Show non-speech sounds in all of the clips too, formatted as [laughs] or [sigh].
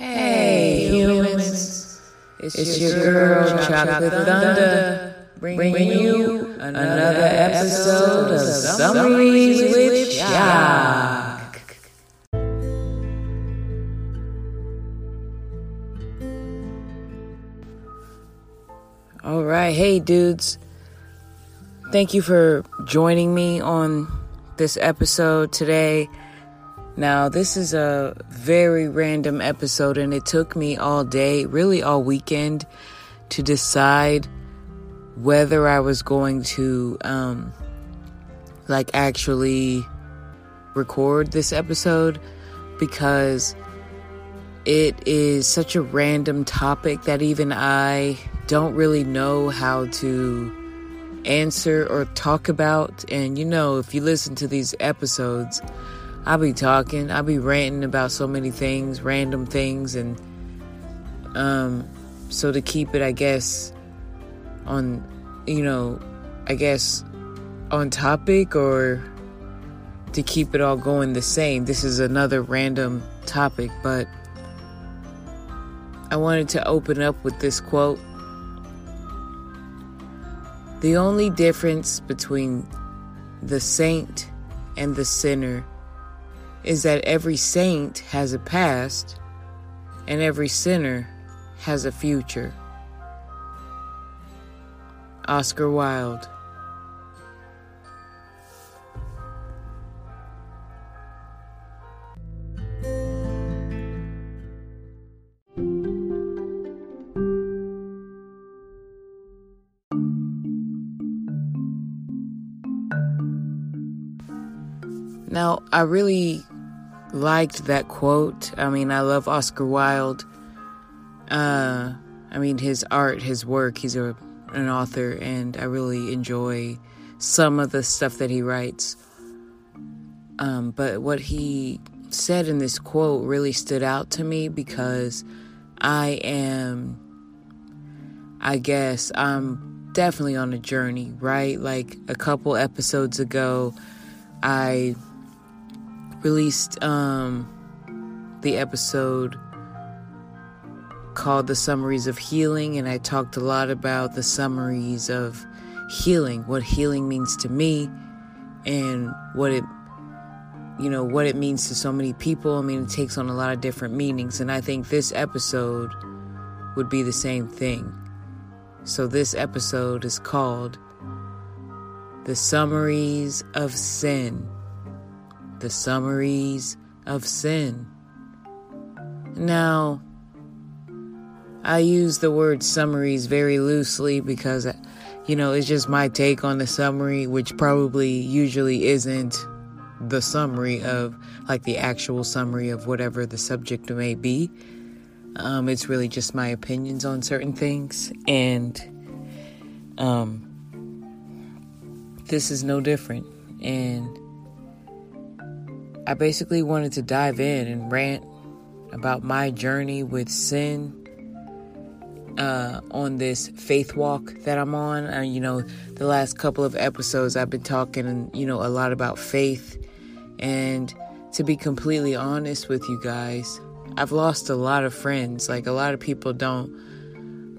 Hey, humans. It's, your girl, Chocolate Thunder, bringing you another episode of Summaries with Shock. All right, hey, dudes. Thank you for joining me on this episode today. Now, this is a very random episode, and it took me all day, really all weekend, to decide whether I was going to, um, like, actually record this episode because it is such a random topic that even I don't really know how to answer or talk about. And you know, if you listen to these episodes, I'll be talking, I'll be ranting about so many things, random things, and um, so to keep it, I guess, on, you know, I guess on topic or to keep it all going the same. This is another random topic, but I wanted to open up with this quote. The only difference between the saint and the sinner is that every saint has a past and every sinner has a future. Oscar Wilde. Now, I really liked that quote. I mean, I love Oscar Wilde. Uh, I mean, his art, his work, he's a, an author, and I really enjoy some of the stuff that he writes. Um, but what he said in this quote really stood out to me because I am, I guess, I'm definitely on a journey, right? Like a couple episodes ago, I released um, the episode called The Summaries of Healing, and I talked a lot about the summaries of healing, what healing means to me, and what it you know what it means to so many people. I mean, it takes on a lot of different meanings, and I think this episode would be the same thing. So, this episode is called The Summaries of Sin the summaries of sin. Now, I use the word summaries very loosely because, you know, it's just my take on the summary, which probably usually isn't the summary of, like, the actual summary of whatever the subject may be. Um, it's really just my opinions on certain things, and um, this is no different. And I basically wanted to dive in and rant about my journey with sin uh, on this faith walk that I'm on. Uh, you know, the last couple of episodes I've been talking, you know, a lot about faith. And to be completely honest with you guys, I've lost a lot of friends. Like a lot of people don't.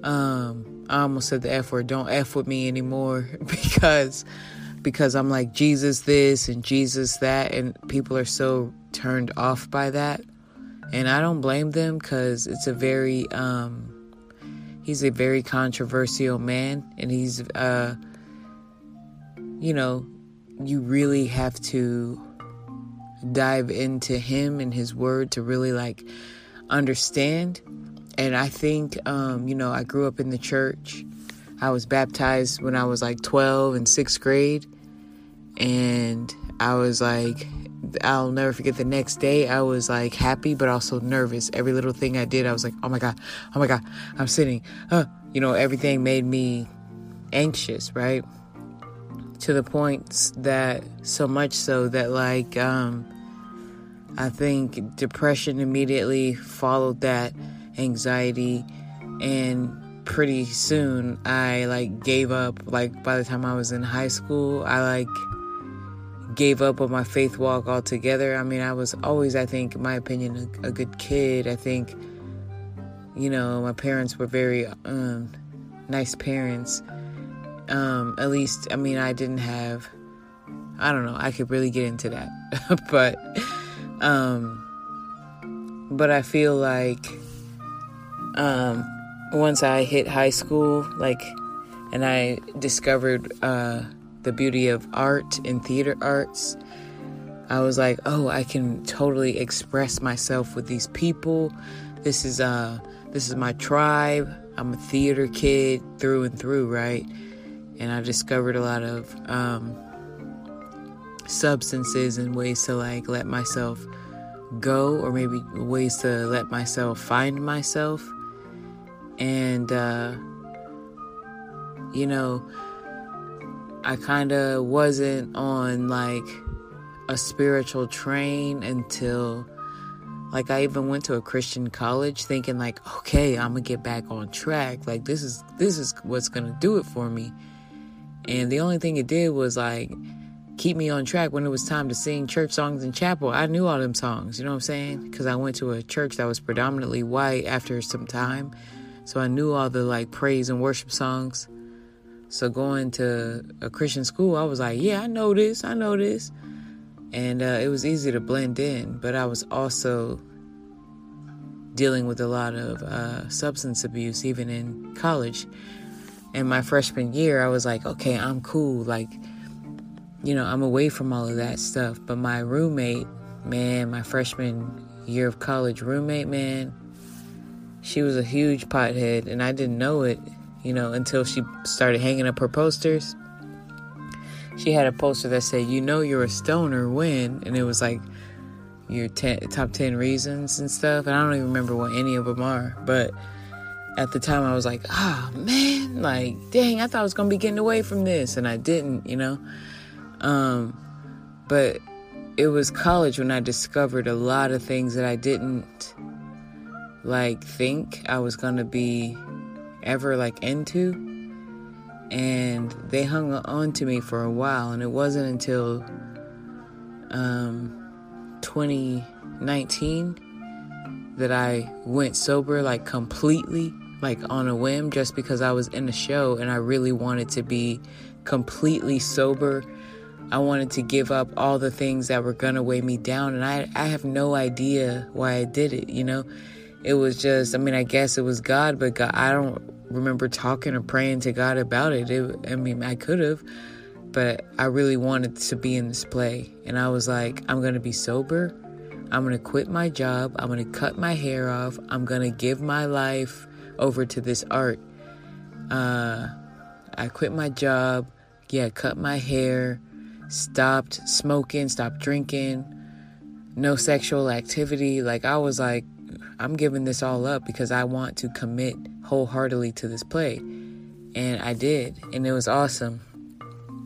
Um, I almost said the F word. Don't F with me anymore [laughs] because because I'm like Jesus this and Jesus that, and people are so turned off by that. And I don't blame them because it's a very, um, he's a very controversial man, and he's, uh, you know, you really have to dive into him and his word to really like understand. And I think, um, you know, I grew up in the church I was baptized when I was like 12 in sixth grade. And I was like, I'll never forget the next day. I was like happy, but also nervous. Every little thing I did, I was like, oh my God, oh my God, I'm sitting. Uh, you know, everything made me anxious, right? To the point that so much so that, like, um, I think depression immediately followed that anxiety and pretty soon I like gave up like by the time I was in high school I like gave up on my faith walk altogether I mean I was always I think in my opinion a, a good kid I think you know, my parents were very um, nice parents. Um, at least, I mean, I didn't have, I don't know, I could really get into that. [laughs] but, um, but I feel like, um, once I hit high school, like, and I discovered, uh, the beauty of art and theater arts, I was like, oh, I can totally express myself with these people. This is, uh, this is my tribe. I'm a theater kid through and through, right? And I discovered a lot of um, substances and ways to like let myself go, or maybe ways to let myself find myself. And, uh, you know, I kind of wasn't on like a spiritual train until like I even went to a Christian college thinking like, okay, I'm gonna get back on track. Like this is this is what's gonna do it for me. And the only thing it did was like keep me on track when it was time to sing church songs in chapel. I knew all them songs, you know what I'm saying? Because I went to a church that was predominantly white after some time. So I knew all the like praise and worship songs. So going to a Christian school, I was like, yeah, I know this, I know this and uh, it was easy to blend in. But I was also dealing with a lot of uh, substance abuse, even in college. And my freshman year, I was like, okay, I'm cool. Like, you know, I'm away from all of that stuff. But my roommate, man, my freshman year of college roommate, man, she was a huge pothead, and I didn't know it, you know, until she started hanging up her posters she had a poster that said, "You know you're a stoner when," and it was like your ten, top ten reasons and stuff. And I don't even remember what any of them are, but at the time I was like, "Ah, oh, man, like dang, I thought I was gonna be getting away from this, and I didn't," you know. Um, but it was college when I discovered a lot of things that I didn't like think I was gonna be ever like into and they hung on to me for a while and it wasn't until um, 2019 that I went sober like completely like on a whim just because I was in a show and I really wanted to be completely sober. I wanted to give up all the things that were going to weigh me down and I I have no idea why I did it, you know. It was just I mean I guess it was God, but God I don't remember talking or praying to God about it. it I mean, I could have, but I really wanted to be in this play. And I was like, I'm going to be sober. I'm going to quit my job. I'm going to cut my hair off. I'm going to give my life over to this art. Uh, I quit my job. Yeah, cut my hair, stopped smoking, stopped drinking, no sexual activity. Like, I was like, I'm giving this all up because I want to commit wholeheartedly to this play. And I did. And it was awesome.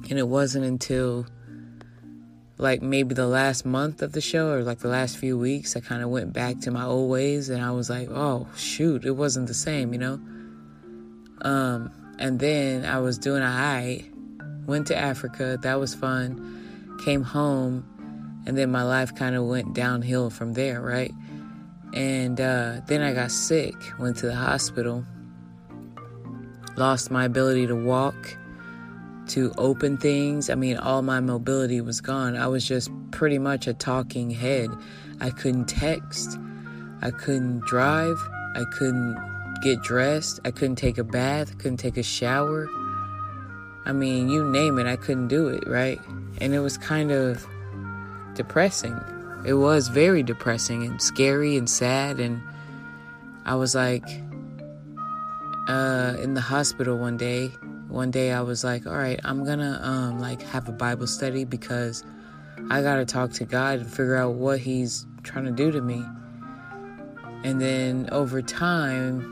And it wasn't until like maybe the last month of the show or like the last few weeks, I kind of went back to my old ways and I was like, oh, shoot, it wasn't the same, you know? Um, and then I was doing I went to Africa, that was fun, came home, and then my life kind of went downhill from there, right? And uh, then I got sick, went to the hospital, lost my ability to walk, to open things. I mean, all my mobility was gone. I was just pretty much a talking head. I couldn't text, I couldn't drive, I couldn't get dressed, I couldn't take a bath, couldn't take a shower. I mean, you name it, I couldn't do it, right? And it was kind of depressing. It was very depressing and scary and sad. And I was like, uh, in the hospital one day. One day I was like, all right, I'm gonna um, like have a Bible study because I gotta talk to God and figure out what He's trying to do to me. And then over time,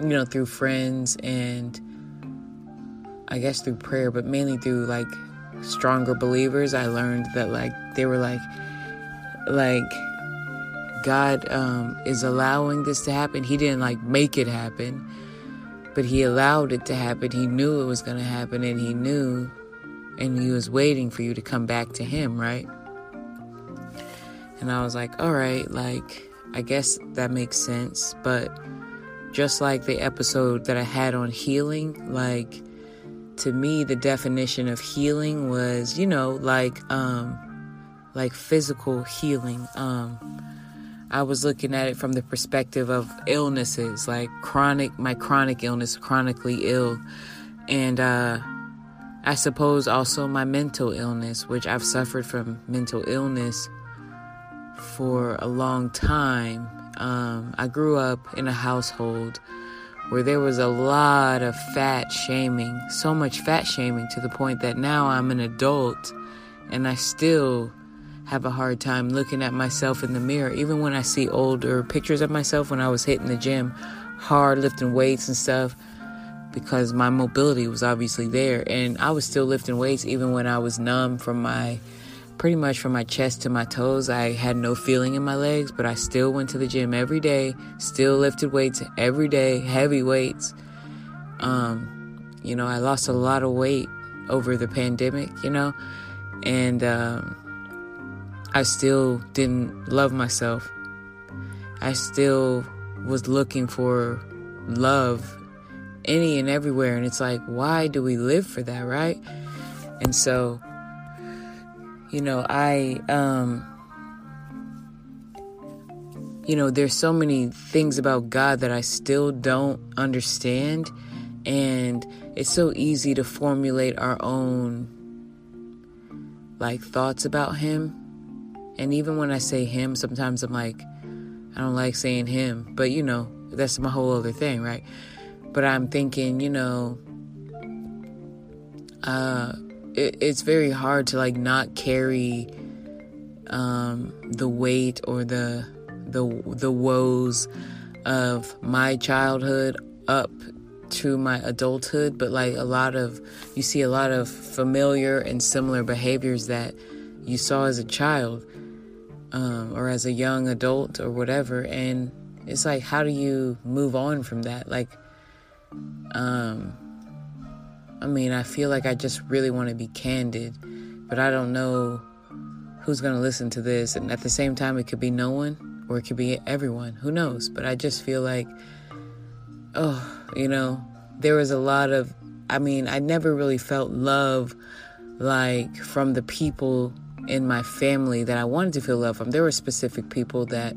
you know, through friends and I guess through prayer, but mainly through like stronger believers, I learned that like they were like, like God um, is allowing this to happen. He didn't like make it happen, but He allowed it to happen. He knew it was going to happen, and He knew, and He was waiting for you to come back to Him, right? And I was like, all right, like, I guess that makes sense. But just like the episode that I had on healing, like to me the definition of healing was, you know, like um like physical healing. Um I was looking at it from the perspective of illnesses, like chronic my chronic illness, chronically ill. And uh I suppose also my mental illness, which I've suffered from mental illness for a long time. Um, I grew up in a household where there was a lot of fat shaming, so much fat shaming to the point that now I'm an adult and I still have a hard time looking at myself in the mirror. Even when I see older pictures of myself when I was hitting the gym hard, lifting weights and stuff, because my mobility was obviously there. And I was still lifting weights even when I was numb from my pretty much from my chest to my toes. I had no feeling in my legs, but I still went to the gym every day, still lifted weights every day, heavy weights. Um, you know, I lost a lot of weight over the pandemic, you know, and um, I still didn't love myself. I still was looking for love any and everywhere. And it's like, why do we live for that, right? And so, you know, I, um, you know, there's so many things about God that I still don't understand. And it's so easy to formulate our own, like, thoughts about Him. And even when I say Him, sometimes I'm like, I don't like saying Him. But, you know, that's my whole other thing, right? But I'm thinking, you know, uh, it, it's very hard to like not carry um, the weight or the the the woes of my childhood up to my adulthood. But like a lot of, you see a lot of familiar and similar behaviors that you saw as a child um, or as a young adult or whatever, and it's like, how do you move on from that? Like um, I mean, I feel like I just really want to be candid, but I don't know who's going to listen to this. And at the same time, it could be no one or it could be everyone. Who knows? But I just feel like, oh, you know, there was a lot of, I mean, I never really felt love like from the people in my family that I wanted to feel love from. There were specific people that,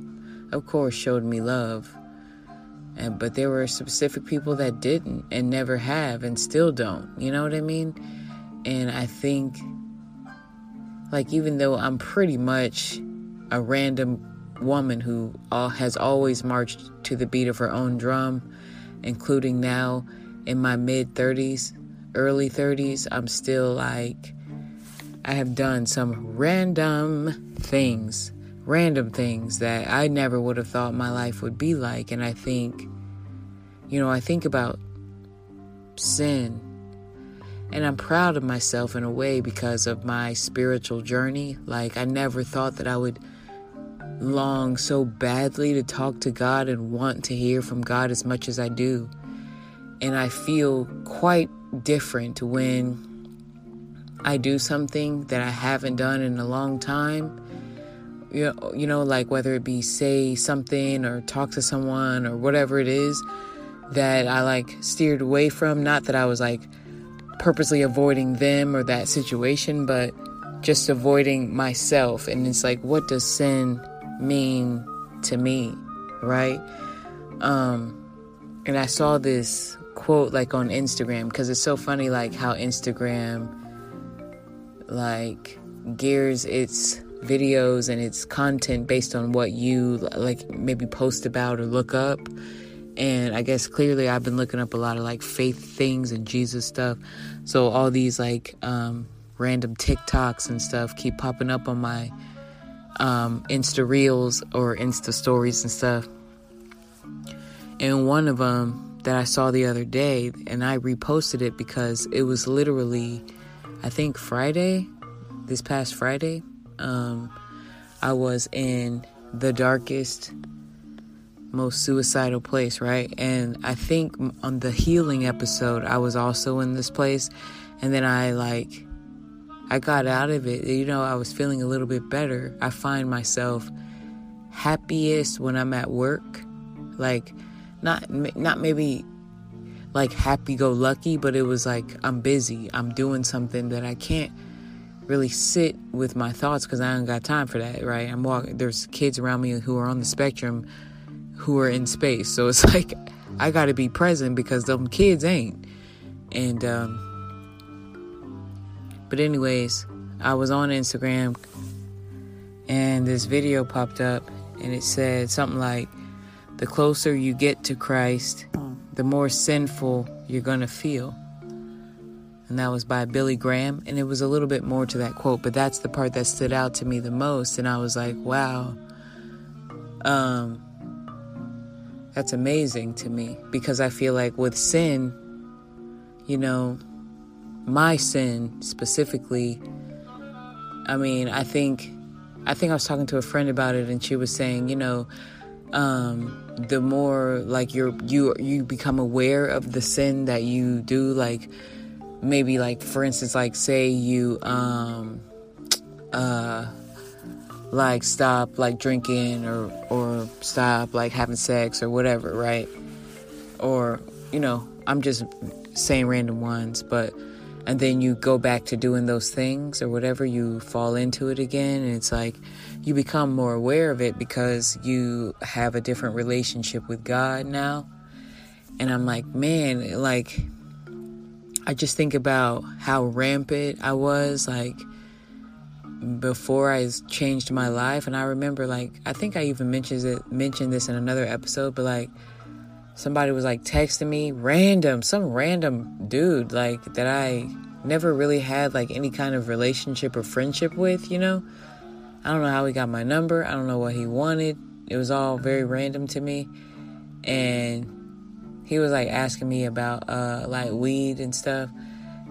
of course, showed me love and, but there were specific people that didn't and never have and still don't. You know what I mean? And I think, like, even though I'm pretty much a random woman who all, has always marched to the beat of her own drum, including now in my mid 30s, early 30s, I'm still like, I have done some random things random things that I never would have thought my life would be like. And I think, you know, I think about sin. And I'm proud of myself in a way because of my spiritual journey. Like, I never thought that I would long so badly to talk to God and want to hear from God as much as I do. And I feel quite different when I do something that I haven't done in a long time you know, you know, like whether it be say something or talk to someone or whatever it is that I like steered away from. Not that I was like purposely avoiding them or that situation, but just avoiding myself. And it's like, what does sin mean to me, right? Um, and I saw this quote like on Instagram because it's so funny, like how Instagram like gears its videos and it's content based on what you like maybe post about or look up. And I guess clearly I've been looking up a lot of like faith things and Jesus stuff. So all these like um, random TikToks and stuff keep popping up on my um, Insta Reels or Insta Stories and stuff. And one of them that I saw the other day, and I reposted it because it was literally, I think Friday, this past Friday um, I was in the darkest, most suicidal place, right? And I think on the healing episode, I was also in this place. And then I like, I got out of it. You know, I was feeling a little bit better. I find myself happiest when I'm at work. Like, not not maybe like happy go lucky, but it was like I'm busy. I'm doing something that I can't really sit with my thoughts because I don't got time for that, right? I'm walking. There's kids around me who are on the spectrum, who are in space, so it's [laughs] like I got to be present because them kids ain't. And um, but anyways, I was on Instagram and this video popped up and it said something like the closer you get to Christ, the more sinful you're going to feel. And that was by Billy Graham. And it was a little bit more to that quote, but that's the part that stood out to me the most. And I was like, wow, um, that's amazing to me because I feel like with sin, you know, my sin specifically, I mean, I think, I think I was talking to a friend about it and she was saying, you know, um, the more like you're you you become aware of the sin that you do like maybe like for instance like say you um uh like stop like drinking or or stop like having sex or whatever right or you know i'm just saying random ones but and then you go back to doing those things or whatever, you fall into it again. And it's like you become more aware of it because you have a different relationship with God now. And I'm like, man, like, I just think about how rampant I was, like, before I changed my life. And I remember, like, I think I even mentioned it, mentioned this in another episode, but like, somebody was like texting me random some random dude like that i never really had like any kind of relationship or friendship with you know i don't know how he got my number i don't know what he wanted it was all very random to me and he was like asking me about uh like weed and stuff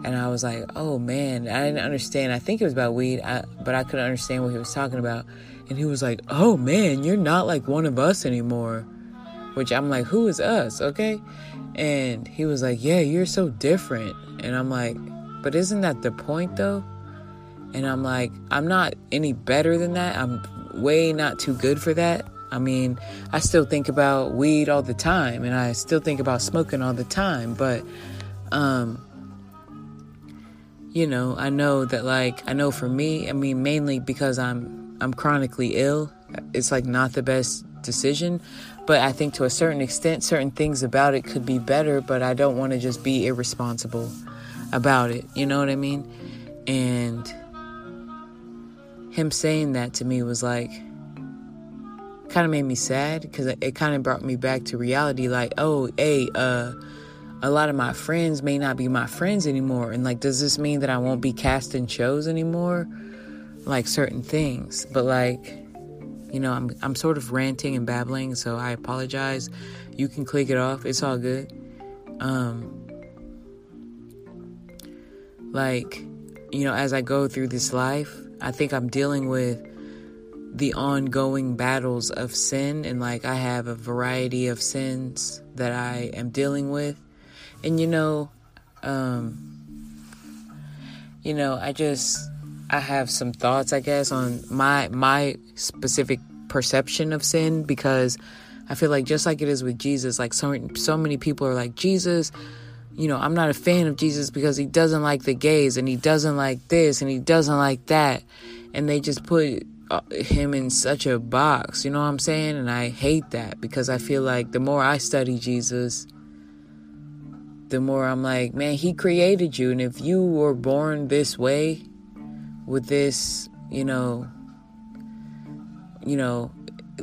and i was like oh man i didn't understand i think it was about weed I, but i couldn't understand what he was talking about and he was like oh man you're not like one of us anymore which I'm like, who is us? Okay. And he was like, yeah, you're so different. And I'm like, but isn't that the point though? And I'm like, I'm not any better than that. I'm way not too good for that. I mean, I still think about weed all the time and I still think about smoking all the time, but um you know, I know that like I know for me, I mean mainly because I'm I'm chronically ill, it's like not the best decision, but I think to a certain extent, certain things about it could be better, but I don't want to just be irresponsible about it. You know what I mean? And him saying that to me was like, kind of made me sad because it kind of brought me back to reality like, oh, hey, uh, a lot of my friends may not be my friends anymore. And like, does this mean that I won't be casting shows anymore? Like certain things. But like, you know, I'm I'm sort of ranting and babbling, so I apologize. You can click it off. It's all good. Um like, you know, as I go through this life, I think I'm dealing with the ongoing battles of sin and like I have a variety of sins that I am dealing with. And you know, um you know, I just I have some thoughts, I guess, on my my specific perception of sin because I feel like just like it is with Jesus, like so so many people are like Jesus, you know, I'm not a fan of Jesus because he doesn't like the gays and he doesn't like this and he doesn't like that, and they just put uh, him in such a box, you know what I'm saying? And I hate that because I feel like the more I study Jesus, the more I'm like, man, he created you, and if you were born this way, with this, you know, you know,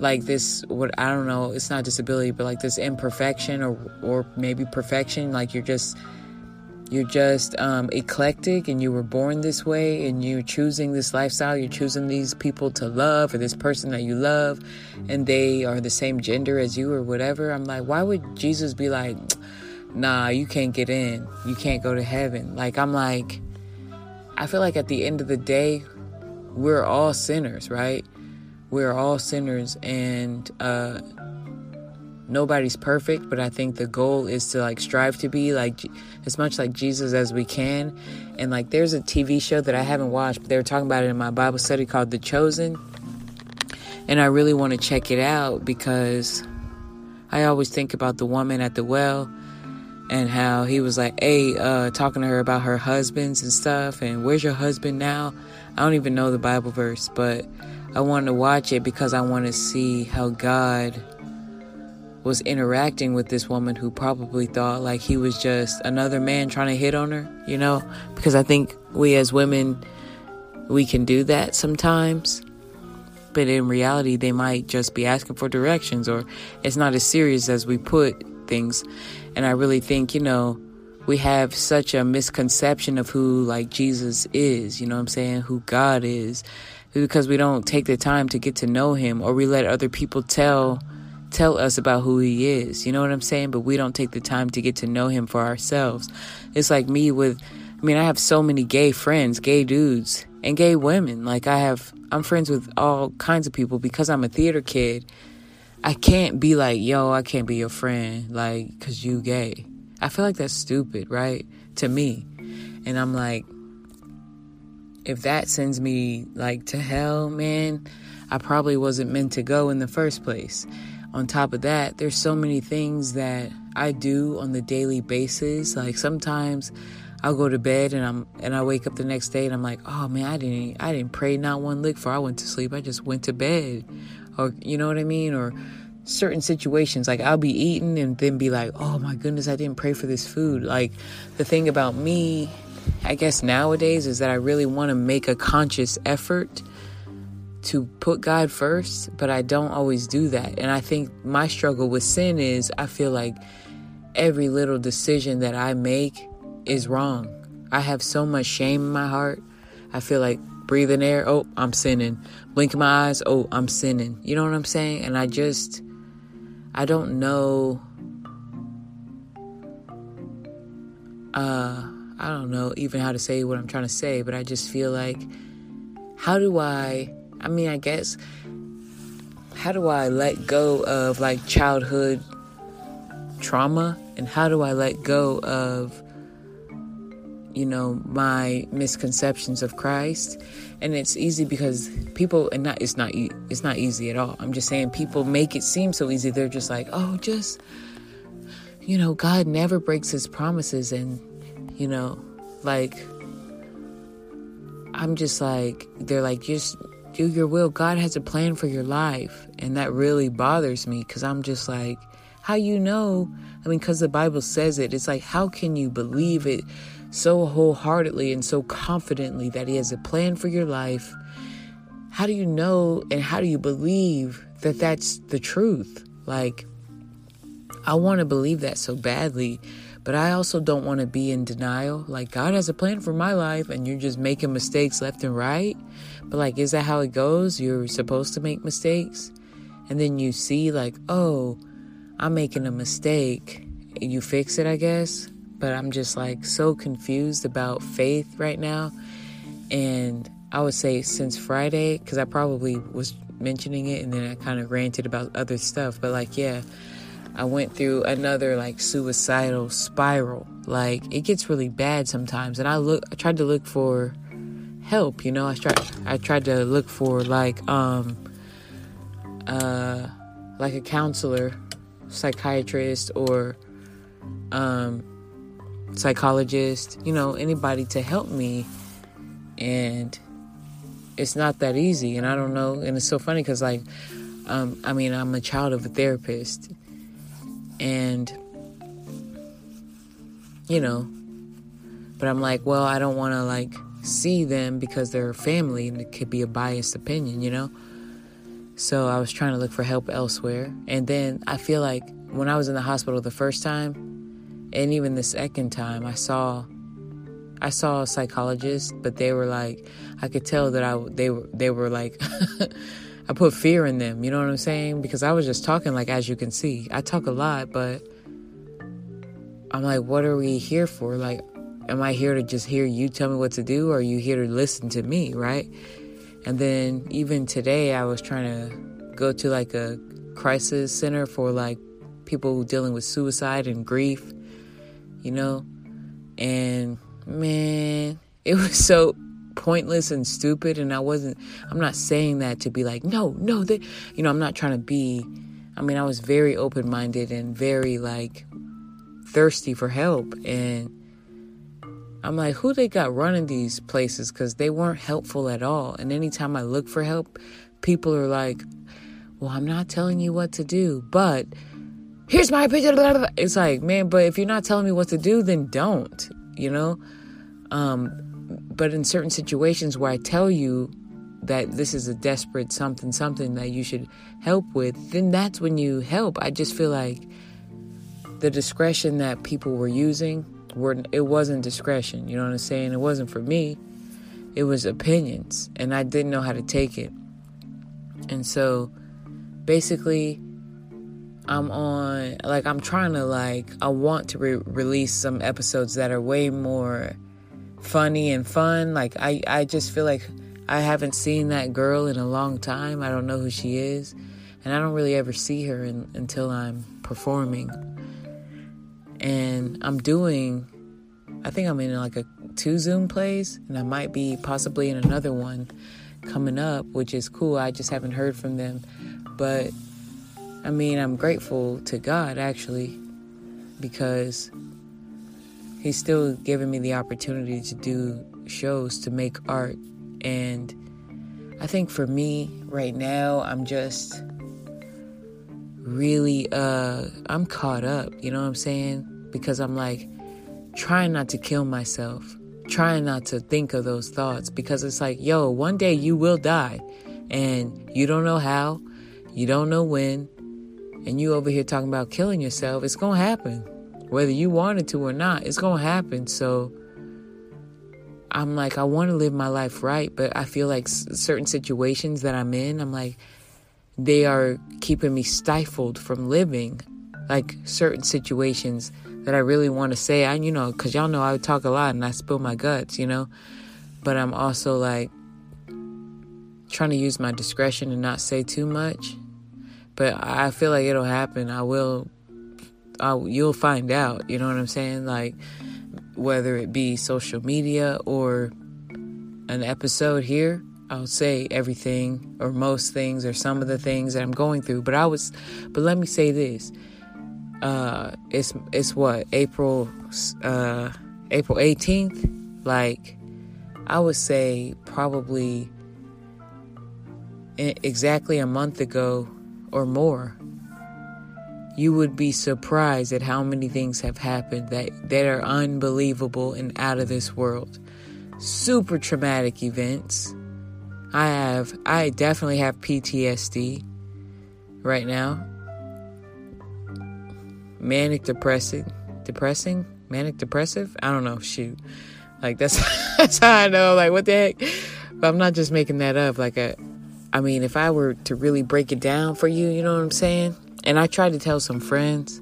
like this what I don't know, it's not disability, but like this imperfection or or maybe perfection, like you're just you're just um, eclectic and you were born this way and you're choosing this lifestyle you're choosing these people to love or this person that you love and they are the same gender as you or whatever. I'm like why would jesus be like nah you can't get in. You can't go to heaven. Like i'm like I feel like at the end of the day, we're all sinners, right? We're all sinners, and uh, nobody's perfect. But I think the goal is to like strive to be like as much like Jesus as we can. And like, there's a TV show that I haven't watched, but they were talking about it in my Bible study called The Chosen, and I really want to check it out because I always think about the woman at the well and how he was like, hey, uh, talking to her about her husbands and stuff, and where's your husband now? I don't even know the Bible verse, but I wanted to watch it because I want to see how God was interacting with this woman who probably thought like he was just another man trying to hit on her, you know? Because I think we as women, we can do that sometimes. But in reality, they might just be asking for directions or it's not as serious as we put things. And I really think, you know, we have such a misconception of who like Jesus is, you know what I'm saying? Who God is. Because we don't take the time to get to know him or we let other people tell tell us about who he is. You know what I'm saying? But we don't take the time to get to know him for ourselves. It's like me with I mean, I have so many gay friends, gay dudes, and gay women. Like I have I'm friends with all kinds of people because I'm a theater kid. I can't be like, "Yo, I can't be your friend like cuz you gay." I feel like that's stupid, right? To me. And I'm like if that sends me like to hell, man, I probably wasn't meant to go in the first place on top of that, there's so many things that I do on the daily basis. Like sometimes I'll go to bed and I'm and I wake up the next day and I'm like, oh man, I didn't I didn't pray not one lick before I went to sleep. I just went to bed, or you know what I mean, or certain situations like I'll be eating and then be like, oh my goodness, I didn't pray for this food. Like the thing about me, I guess nowadays is that I really want to make a conscious effort to put God first, but I don't always do that. And I think my struggle with sin is I feel like every little decision that I make is wrong. I have so much shame in my heart. I feel like breathing air, oh, I'm sinning. Blinking my eyes, oh, I'm sinning. You know what I'm saying? And I just, I don't know. Uh, I don't know even how to say what I'm trying to say, but I just feel like, how do I I mean, I guess, how do I let go of like childhood trauma? And how do I let go of, you know, my misconceptions of Christ? And it's easy because people, and not, it's not, it's not easy at all. I'm just saying people make it seem so easy. They're just like, oh, just, you know, God never breaks his promises. And, you know, like, I'm just like, they're like, just do your will. God has a plan for your life. And that really bothers me because I'm just like, how you know? I mean, because the Bible says it. It's like, how can you believe it so wholeheartedly and so confidently that He has a plan for your life? How do you know and how do you believe that that's the truth? Like, I want to believe that so badly, but I also don't want to be in denial. Like, God has a plan for my life, and you're just making mistakes left and right. But, like, is that how it goes? You're supposed to make mistakes? And then you see, like, oh, I'm making a mistake. You fix it, I guess. But I'm just like so confused about faith right now. And I would say since Friday, because I probably was mentioning it and then I kind of ranted about other stuff. But, like, yeah, I went through another like suicidal spiral. Like, it gets really bad sometimes. And I look, I tried to look for help. You know, I tried I tried to look for like um uh like a counselor, psychiatrist, or um psychologist. You know, anybody to help me, and it's not that easy. And I don't know. And it's so funny because like um I mean I'm a child of a therapist, and you know but I'm like, well, I don't want to like see them because they're family and it could be a biased opinion, you know? So I was trying to look for help elsewhere. And then I feel like when I was in the hospital the first time and even the second time, I saw I saw a psychologist, but they were like I could tell that I they were they were like [laughs] I put fear in them, you know what I'm saying? Because I was just talking like as you can see. I talk a lot, but I'm like what are we here for? Like Am I here to just hear you tell me what to do, or are you here to listen to me, right? And then even today, I was trying to go to like a crisis center for like people dealing with suicide and grief, you know? And man, it was [laughs] so pointless and stupid. And I wasn't, I'm not saying that to be like, no, no, they, you know, I'm not trying to be, I mean, I was very open minded and very like thirsty for help. And I'm like, who they got running these places? Because they weren't helpful at all. And anytime I look for help, people are like, well, I'm not telling you what to do, but here's my opinion. It's like, man, but if you're not telling me what to do, then don't, you know? Um, but in certain situations where I tell you that this is a desperate something, something that you should help with, then that's when you help. I just feel like the discretion that people were using were it wasn't discretion, you know what I'm saying? It wasn't for me. It was opinions and I didn't know how to take it. And so basically I'm on like I'm trying to like I want to re- release some episodes that are way more funny and fun. Like I I just feel like I haven't seen that girl in a long time. I don't know who she is, and I don't really ever see her in, until I'm performing. And I'm doing I think I'm in like a two Zoom plays, and I might be possibly in another one coming up, which is cool. I just haven't heard from them. But I mean, I'm grateful to God actually because He's still giving me the opportunity to do shows, to make art. And I think for me right now, I'm just really, uh, I'm caught up, you know what I'm saying? Because I'm like trying not to kill myself, trying not to think of those thoughts because it's like, yo, one day you will die and you don't know how, you don't know when, and you over here talking about killing yourself, it's gonna happen whether you wanted to or not, it's going to happen. So I'm like, I want to live my life right, but I feel like s- certain situations that I'm in, I'm like, they are keeping me stifled from living. Like certain situations that I really want to say, I, you know, because y'all know I talk a lot and I spill my guts, you know, but I'm also like trying to use my discretion and not say too much. But I feel like it'll happen. I will I'll, you'll find out. You know what I'm saying? Like whether it be social media or an episode here, I'll say everything or most things or some of the things that I'm going through. But I was, but let me say this: uh, it's it's what April uh, April 18th. Like I would say probably exactly a month ago or more you would be surprised at how many things have happened that, that are unbelievable and out of this world. Super traumatic events. I have, I definitely have PTSD right now. Manic depressing, depressing, manic depressive. I don't know. Shoot, like that's [laughs] that's how I know. Like what the heck? But I'm not just making that up. Like a, I mean, if I were to really break it down for you, you know what I'm saying? And I tried to tell some friends,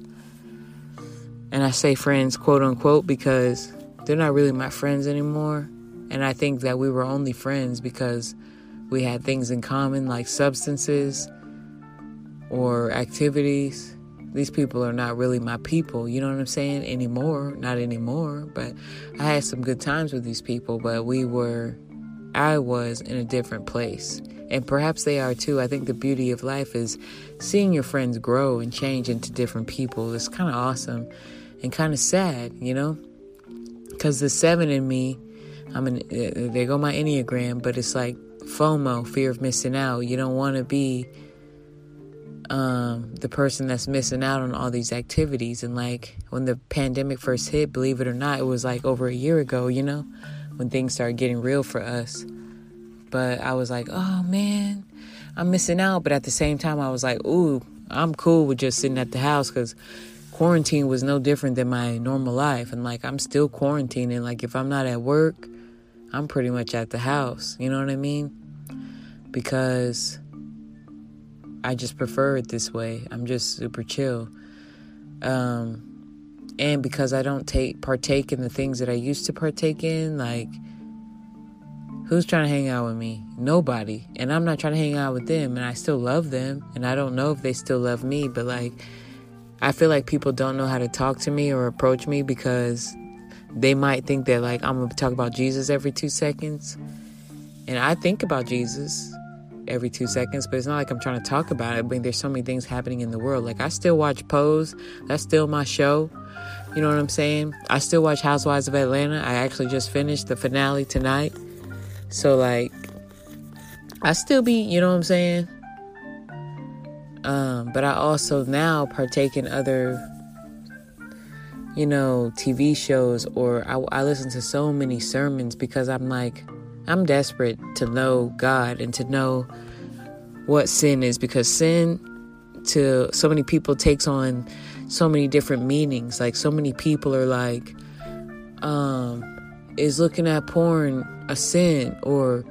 and I say friends, quote unquote, because they're not really my friends anymore. And I think that we were only friends because we had things in common like substances or activities. These people are not really my people, you know what I'm saying? Anymore, not anymore. But I had some good times with these people, but we were, I was in a different place and perhaps they are too. I think the beauty of life is seeing your friends grow and change into different people. It's kind of awesome and kind of sad, you know? Because the seven in me, I'm an, uh, there go my Enneagram, but it's like FOMO, fear of missing out. You don't want to be um, the person that's missing out on all these activities. And like when the pandemic first hit, believe it or not, it was like over a year ago, you know, when things started getting real for us. But I was like, oh man, I'm missing out. But at the same time, I was like, ooh, I'm cool with just sitting at the house because quarantine was no different than my normal life. And like, I'm still quarantining. Like, if I'm not at work, I'm pretty much at the house. You know what I mean? Because I just prefer it this way. I'm just super chill. Um, and because I don't take partake in the things that I used to partake in, like Who's trying to hang out with me? Nobody. And I'm not trying to hang out with them. And I still love them. And I don't know if they still love me. But like, I feel like people don't know how to talk to me or approach me because they might think that like I'm going to talk about Jesus every two seconds. And I think about Jesus. every two seconds, but it's not like I'm trying to talk about it. I mean, there's so many things happening in the world. Like, I still watch Pose, that's still my show. You know what I'm saying? I still watch Housewives of Atlanta. I actually just finished the finale tonight. So, like, I still be, you know what I'm saying? Um, but I also now partake in other, you know, TV shows or I, I listen to so many sermons because I'm like, I'm desperate to know God and to know what sin is because sin to so many people takes on so many different meanings. Like so many people are like, um, is looking at porn a sin or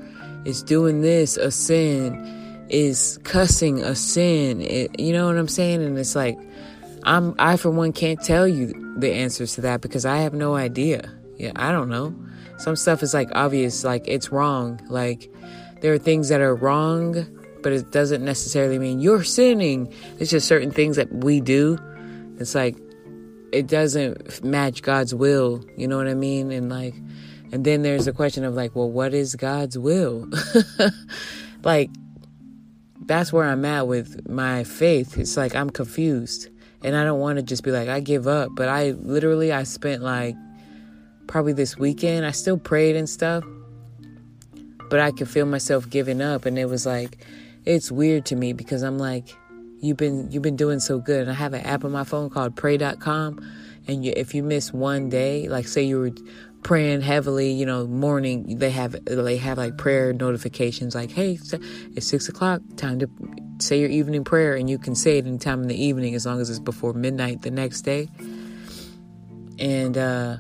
is doing this a sin? Is cussing a sin? It, you know what I'm saying? And it's like, I'm I for one can't tell you the answers to that because I have no idea. Yeah, I don't know. Some stuff is like obvious, like it's wrong. Like there are things that are wrong, but it doesn't necessarily mean you're sinning. It's just certain things that we do. It's like it doesn't match God's will. You know what I mean? And like, and then there's the question of like, well, what is God's will? [laughs] like, that's where I'm at with my faith. It's like I'm confused. And I don't want to just be like, I give up. But I literally, I spent like probably this weekend. I still prayed and stuff, but I could feel myself giving up. And it was like, it's weird to me because I'm like, you've been you've been doing so good. And I have an app on my phone called Pray.com, and you, if you miss one day, like say you were praying heavily, you know, morning they have they have like prayer notifications, like hey, it's six o'clock, time to say your evening prayer, and you can say it anytime in the evening as long as it's before midnight the next day. And uh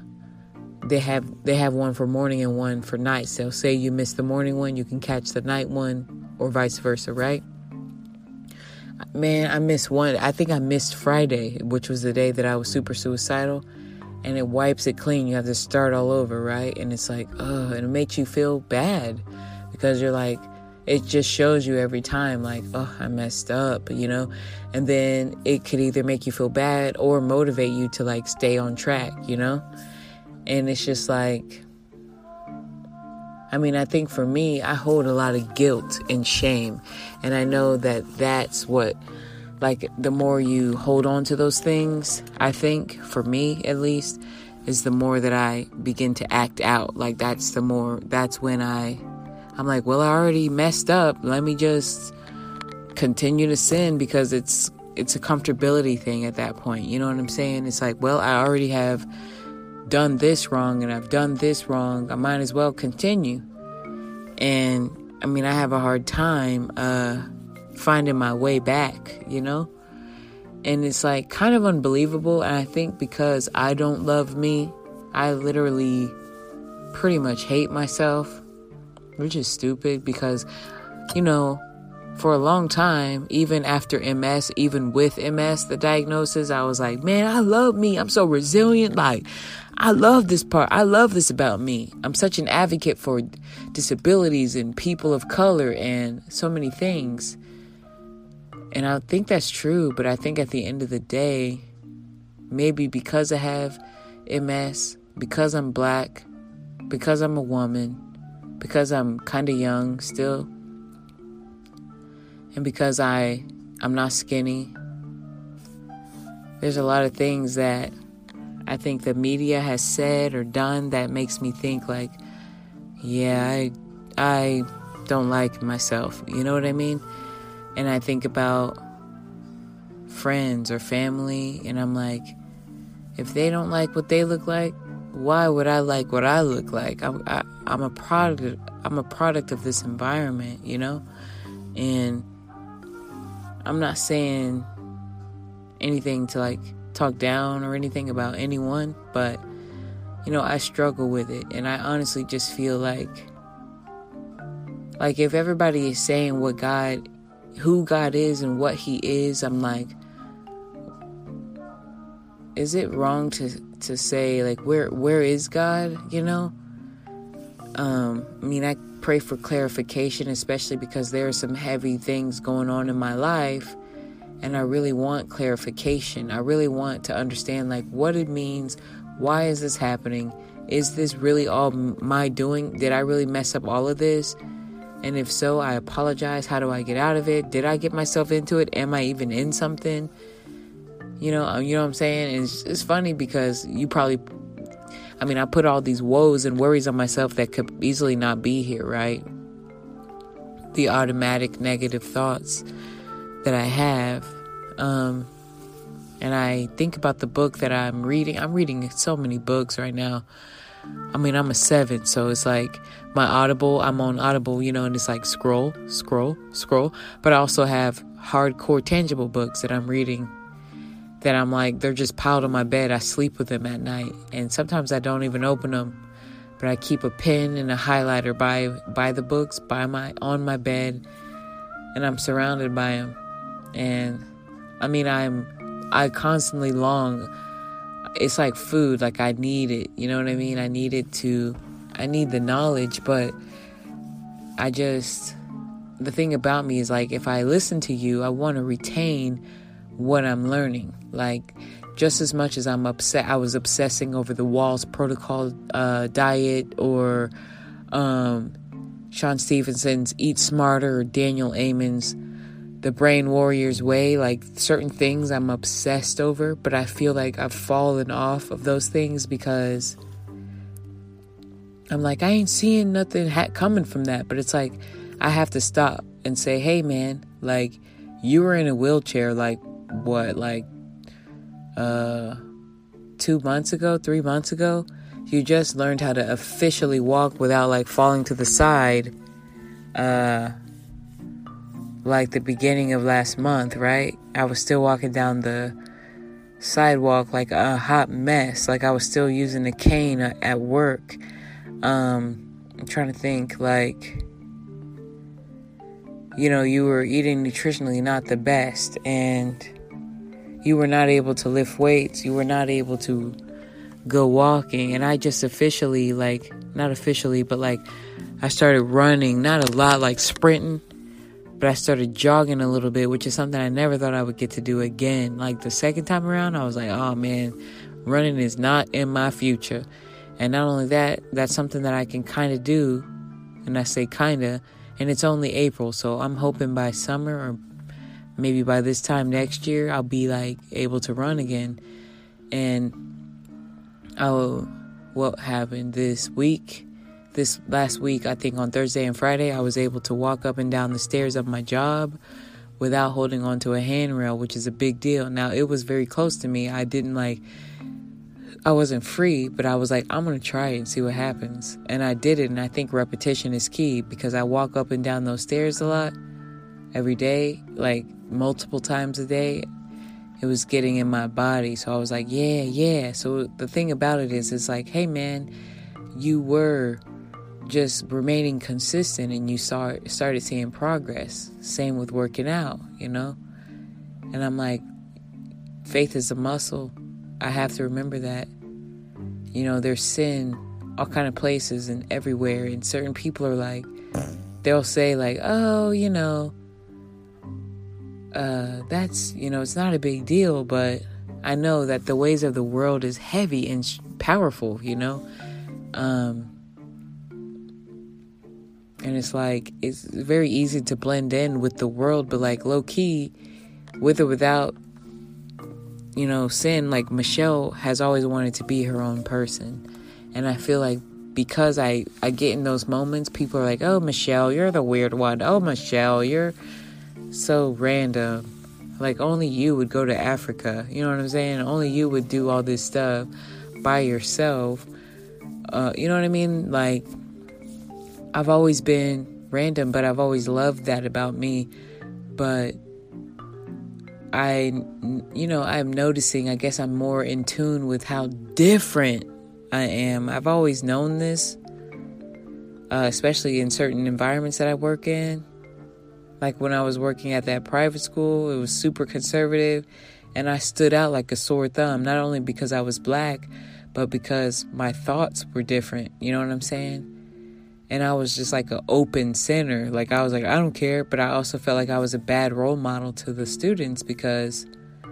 they have they have one for morning and one for night. So say you miss the morning one, you can catch the night one, or vice versa, right? Man, I missed one. I think I missed Friday, which was the day that I was super suicidal, and it wipes it clean. You have to start all over, right? And it's like, oh, and it makes you feel bad because you're like, it just shows you every time, like, oh, I messed up, you know? And then it could either make you feel bad or motivate you to like stay on track, you know? And it's just like, I mean, I think for me, I hold a lot of guilt and shame. And I know that that's what, like, the more you hold on to those things, I think, for me at least, is the more that I begin to act out. Like, that's the more, that's when I, I'm like, well, I already messed up. Let me just continue to sin because it's, it's a comfortability thing at that point. You know what I'm saying? It's like, well, I already have done this wrong and I've done this wrong, I might as well continue. And I mean, I have a hard time uh, finding my way back, you know? And it's like kind of unbelievable. And I think because I don't love me, I literally pretty much hate myself, which is stupid because, you know, for a long time, even after MS, even with MS, the diagnosis, I was like, man, I love me. I'm so resilient. Like, I love this part. I love this about me. I'm such an advocate for disabilities and people of color and so many things. And I think that's true, but I think at the end of the day, maybe because I have MS, because I'm black, because I'm a woman, because I'm kind of young still, and because I I'm not skinny. There's a lot of things that I think the media has said or done that makes me think like, yeah, I I don't like myself. You know what I mean? And I think about friends or family and I'm like, if they don't like what they look like, why would I like what I look like? I'm I, i am a product I'm a product of this environment, you know? And I'm not saying anything to like talk down or anything about anyone, but you know, I struggle with it and I honestly just feel like like if everybody is saying what God who God is and what he is, I'm like is it wrong to to say like where where is God, you know? Um I mean, I pray for clarification especially because there are some heavy things going on in my life and I really want clarification. I really want to understand like what it means. Why is this happening? Is this really all my doing? Did I really mess up all of this? And if so, I apologize. How do I get out of it? Did I get myself into it? Am I even in something? You know, uh, you know what I'm saying? It's, it's funny because you probably, I mean, I put all these woes and worries on myself that could easily not be here, right? The automatic negative thoughts that I have. Um, and I think about the book that I'm reading. I'm reading so many books right now. I mean, I'm a seven, so it's like my Audible, I'm on Audible, you know, and it's like scroll, scroll, scroll. But I also have hardcore tangible books that I'm reading that I'm like, they're just piled on my bed. I sleep with them at night. And sometimes I don't even open them. But I keep a pen and a highlighter by by the books by my on my bed and I'm surrounded by them. And I mean, I'm I constantly long it's like food like i need it you know what i mean? I need it to i need the knowledge but i just the thing about me is like if i listen to you i want to retain what i'm learning. Like just as much as i'm upset i was obsessing over the Wahls protocol uh, diet or um, shawn stevenson's eat smarter or daniel amen's the brain warrior's way like certain things i'm obsessed over but i feel like i've fallen off of those things because i'm like i ain't seeing nothing ha- coming from that but it's like i have to stop and say hey man like you were in a wheelchair like what like uh two months ago three months ago? You just learned how to officially walk without like falling to the side uh like the beginning of last month, right? I was still walking down the sidewalk like a hot mess. Like I was still using a cane at work. Um, I'm trying to think, like, you know, you were eating nutritionally not the best, and you were not able to lift weights. You were not able to go walking. And I just officially, like, not officially, but like, I started running, not a lot, like sprinting but I started jogging a little bit, which is something I never thought I would get to do again. Like the second time around, I was like, oh man, running is not in my future. And not only that, that's something that I can kind of do. And I say kind of, and it's only April, so I'm hoping by summer or maybe by this time next year, I'll be like able to run again. And I'll, what happened this week? This last week, I think on Thursday and Friday, I was able to walk up and down the stairs of my job without holding onto a handrail, which is a big deal. Now, it was very close to me. I didn't like, I wasn't free, but I was like, I'm going to try it and see what happens. And I did it. And I think repetition is key because I walk up and down those stairs a lot every day, like multiple times a day. It was getting in my body. So I was like, yeah, yeah. So the thing about it is, it's like, hey, man, you were just remaining consistent and you start started seeing progress. Same with working out, you know? And I'm like, faith is a muscle. I have to remember that. You know, there's sin all kind of places and everywhere and certain people are like they'll say like, "Oh, you know, uh that's, you know, it's not a big deal, but I know that the ways of the world is heavy and powerful, you know? Um and it's like, it's very easy to blend in with the world, but like low key, with or without, you know, sin, like Michelle has always wanted to be her own person. And I feel like because I, I get in those moments, people are like, oh, Michelle, you're the weird one. Oh, Michelle, you're so random. Like, only you would go to Africa. You know what I'm saying? Only you would do all this stuff by yourself. Uh, you know what I mean? Like, I've always been random, but I've always loved that about me. But I, you know, I'm noticing, I guess I'm more in tune with how different I am. I've always known this, uh, especially in certain environments that I work in. Like when I was working at that private school, it was super conservative, and I stood out like a sore thumb, not only because I was black, but because my thoughts were different. You know what I'm saying? And I was just like an open center. Like I was like, I don't care, but I also felt like I was a bad role model to the students because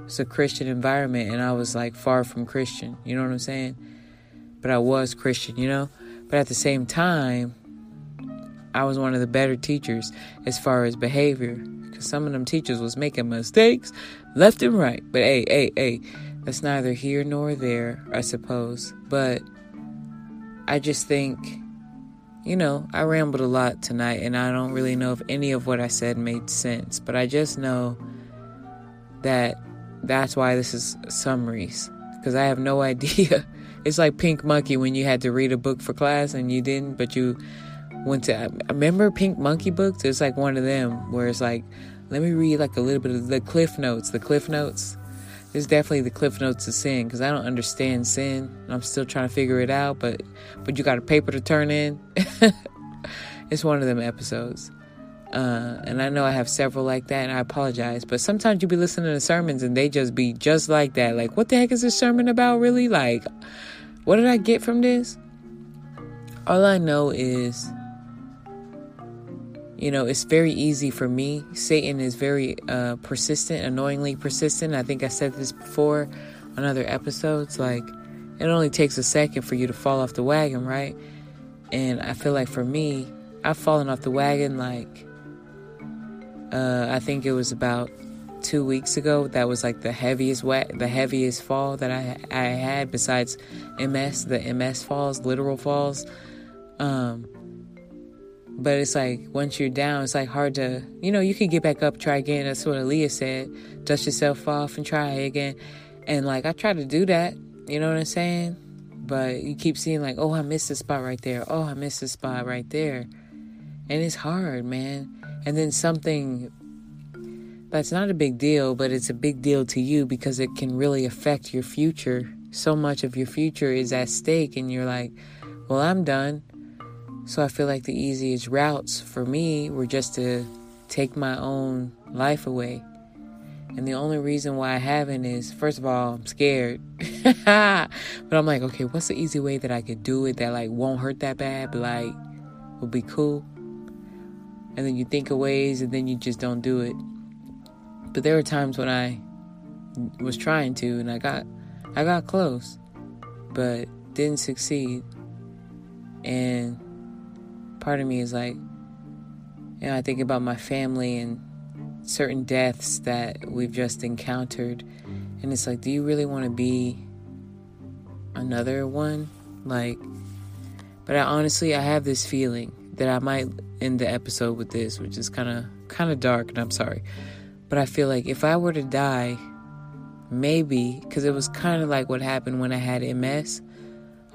it's a Christian environment and I was like far from Christian. You know what I'm saying? But I was Christian, you know? But at the same time, I was one of the better teachers as far as behavior because some of them teachers was making mistakes left and right. But hey, hey, hey, that's neither here nor there, I suppose. But I just think, you know, I rambled a lot tonight and I don't really know if any of what I said made sense, but I just know that that's why this is summaries because I have no [laughs] idea. It's like Pink Monkey when you had to read a book for class and you didn't, but you went to. I remember Pink Monkey books. It's like one of them where it's like, let me read like a little bit of the Cliff Notes. The Cliff Notes. It's definitely the Cliff Notes of sin because I don't understand sin. I'm still trying to figure it out, but but you got a paper to turn in. [laughs] it's one of them episodes. Uh, and I know I have several like that, and I apologize. But sometimes you be listening to sermons and they just be just like that. Like, what the heck is this sermon about, really? Like, what did I get from this? All I know is, you know, it's very easy for me. Satan is very uh, persistent, annoyingly persistent. I think I said this before on other episodes. Like, it only takes a second for you to fall off the wagon, right? And I feel like for me, I've fallen off the wagon like uh, I think it was about two weeks ago. That was like the heaviest wet, the heaviest fall that I I had besides MS, the MS falls, literal falls. Um, but it's like once you're down, it's like hard to, you know, you can get back up, try again. That's what Aaliyah said. Dust yourself off and try again. And like I try to do that, you know what I'm saying? But you keep seeing like, oh, I missed a spot right there. Oh, I missed a spot right there. And it's hard, man and then something that's not a big deal, but it's a big deal to you because it can really affect your future. So much of your future is at stake, and you're like, well, I'm done. So I feel like the easiest routes for me were just to take my own life away. And the only reason why I haven't is, first of all, I'm scared. [laughs] but I'm like, okay, what's the easy way that I could do it that like won't hurt that bad, but like will be cool? and then you think of ways and then you just don't do it. But there were times when I was trying to and I got I got close, but didn't succeed. And part of me is like, you know, I think about my family and certain deaths that we've just encountered. And it's like, do you really want to be another one? Like, but I honestly, I have this feeling that I might end the episode with this, which is kind of kind of dark, and I'm sorry, but I feel like if I were to die, maybe because it was kind of like what happened when I had MS.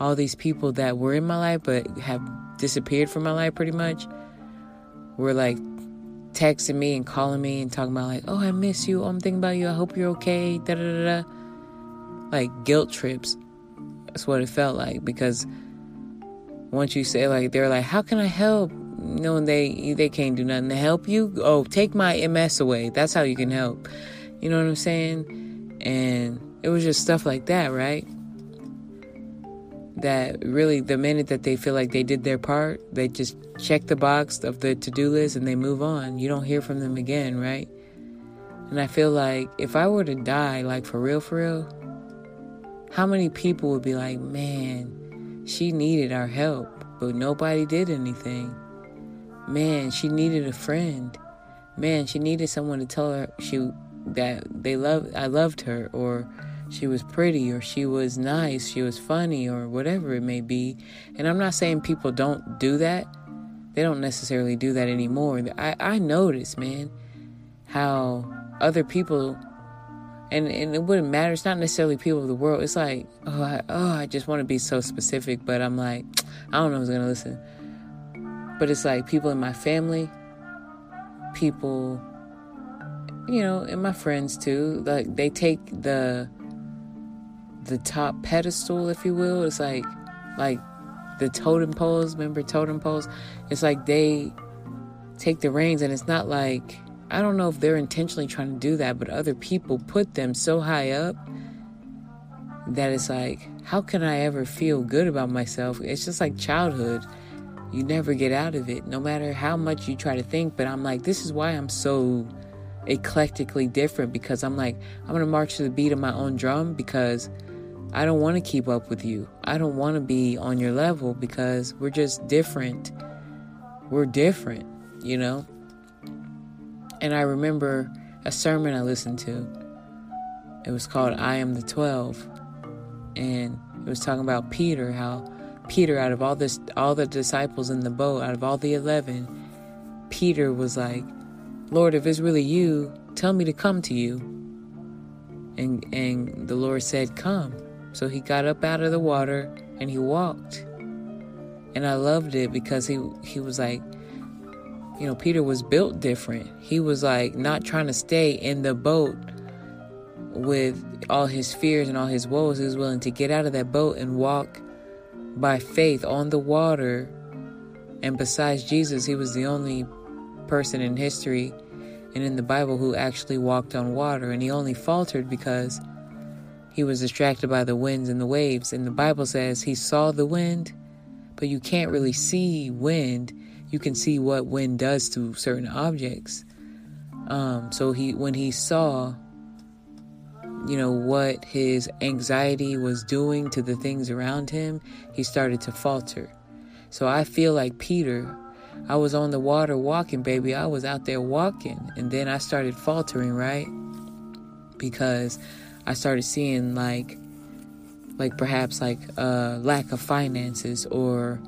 All these people that were in my life but have disappeared from my life pretty much were like texting me and calling me and talking about like, oh, I miss you. Oh, I'm thinking about you. I hope you're okay. Da da da da. Like guilt trips. That's what it felt like because once you say like they're like, how can I help? No, they they can't do nothing to help you. Oh, take my MS away. That's how you can help. You know what I'm saying? And it was just stuff like that, right? That really, the minute that they feel like they did their part, they just check the box of the to do list and they move on. You don't hear from them again, right? And I feel like if I were to die, like for real, for real, how many people would be like, man, she needed our help, but nobody did anything. Man, she needed a friend. Man, she needed someone to tell her she that they love I loved her or she was pretty or she was nice, she was funny or whatever it may be. And I'm not saying people don't do that. They don't necessarily do that anymore. I, I notice, man, how other people and and it wouldn't matter. It's not necessarily people of the world. It's like, oh, I, oh, I just want to be so specific, but I'm like, [tsk] I don't know who's gonna listen. But it's like people in my family, people, you know, and my friends too. Like they take the the top pedestal, if you will. It's like like the totem poles. Remember totem poles? It's like they take the reins, and it's not like I don't know if they're intentionally trying to do that, but other people put them so high up that it's like, how can I ever feel good about myself? It's just like childhood. You never get out of it, no matter how much you try to think. But I'm like, this is why I'm so eclectically different because I'm like, I'm to march to the beat of my own drum because I don't want to keep up with you. I don't want to be on your level because we're just different we're different, you know? And I remember a sermon I listened to. It was called I Am the Twelve. And it was talking about Peter, how Peter, out of all this all the disciples in the boat, out of all the eleven, Peter was like, Lord, if it's really you, tell me to come to you. And and the Lord said, Come. So he got up out of the water and he walked. And I loved it because he he was like, you know, Peter was built different. He was like not trying to stay in the boat with all his fears and all his woes. He was willing to get out of that boat and walk by faith on the water. And besides Jesus, he was the only person in history and in the Bible who actually walked on water. And he only faltered because he was distracted by the winds and the waves. And the Bible says he saw the wind, but you can't really see wind. You can see what wind does to certain objects. Um, so he, when he saw, you know, what his anxiety was doing to the things around him, he started to falter. So I feel like Peter, I was on the water walking, baby. I was out there walking, and then I started faltering, right? Because I started seeing like like perhaps like a lack of finances or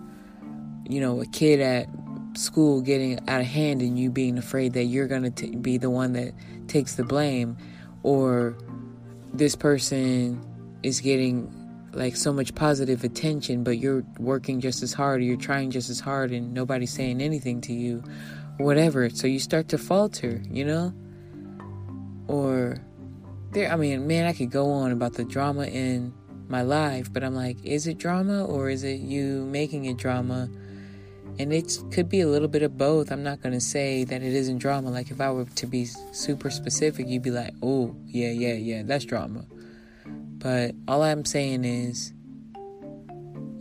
you know a kid at school getting out of hand and you being afraid that you're going to be the one that takes the blame or this person is getting like so much positive attention but you're working just as hard or you're trying just as hard and nobody's saying anything to you whatever. So you start to falter you know? Or there I mean, man, I could go on about the drama in my life, but I'm like, is it drama or is it you making it drama? And it could be a little bit of both. I'm not going to say that it isn't drama. Like, if I were to be super specific, you'd be like, oh, yeah, yeah, yeah, that's drama. But all I'm saying is,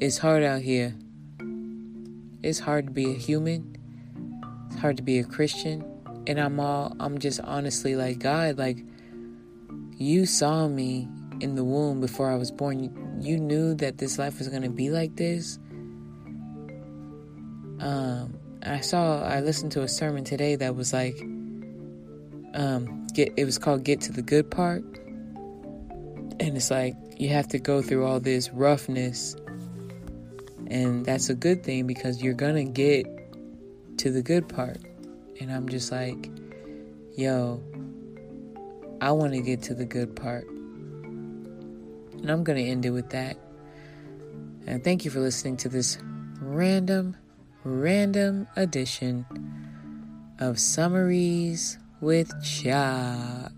it's hard out here. It's hard to be a human. It's hard to be a Christian. And I'm all, I'm just honestly like, God, like, you saw me in the womb before I was born. You, knew that this life was going to be like this. Um, I saw, I listened to a sermon today that was like, um, get, it was called Get to the Good Part. And it's like, you have to go through all this roughness. And that's a good thing because you're going to get to the good part. And I'm just like, yo, I want to get to the good part. And I'm going to end it with that. And thank you for listening to this random, random edition of Summaries with Chuck.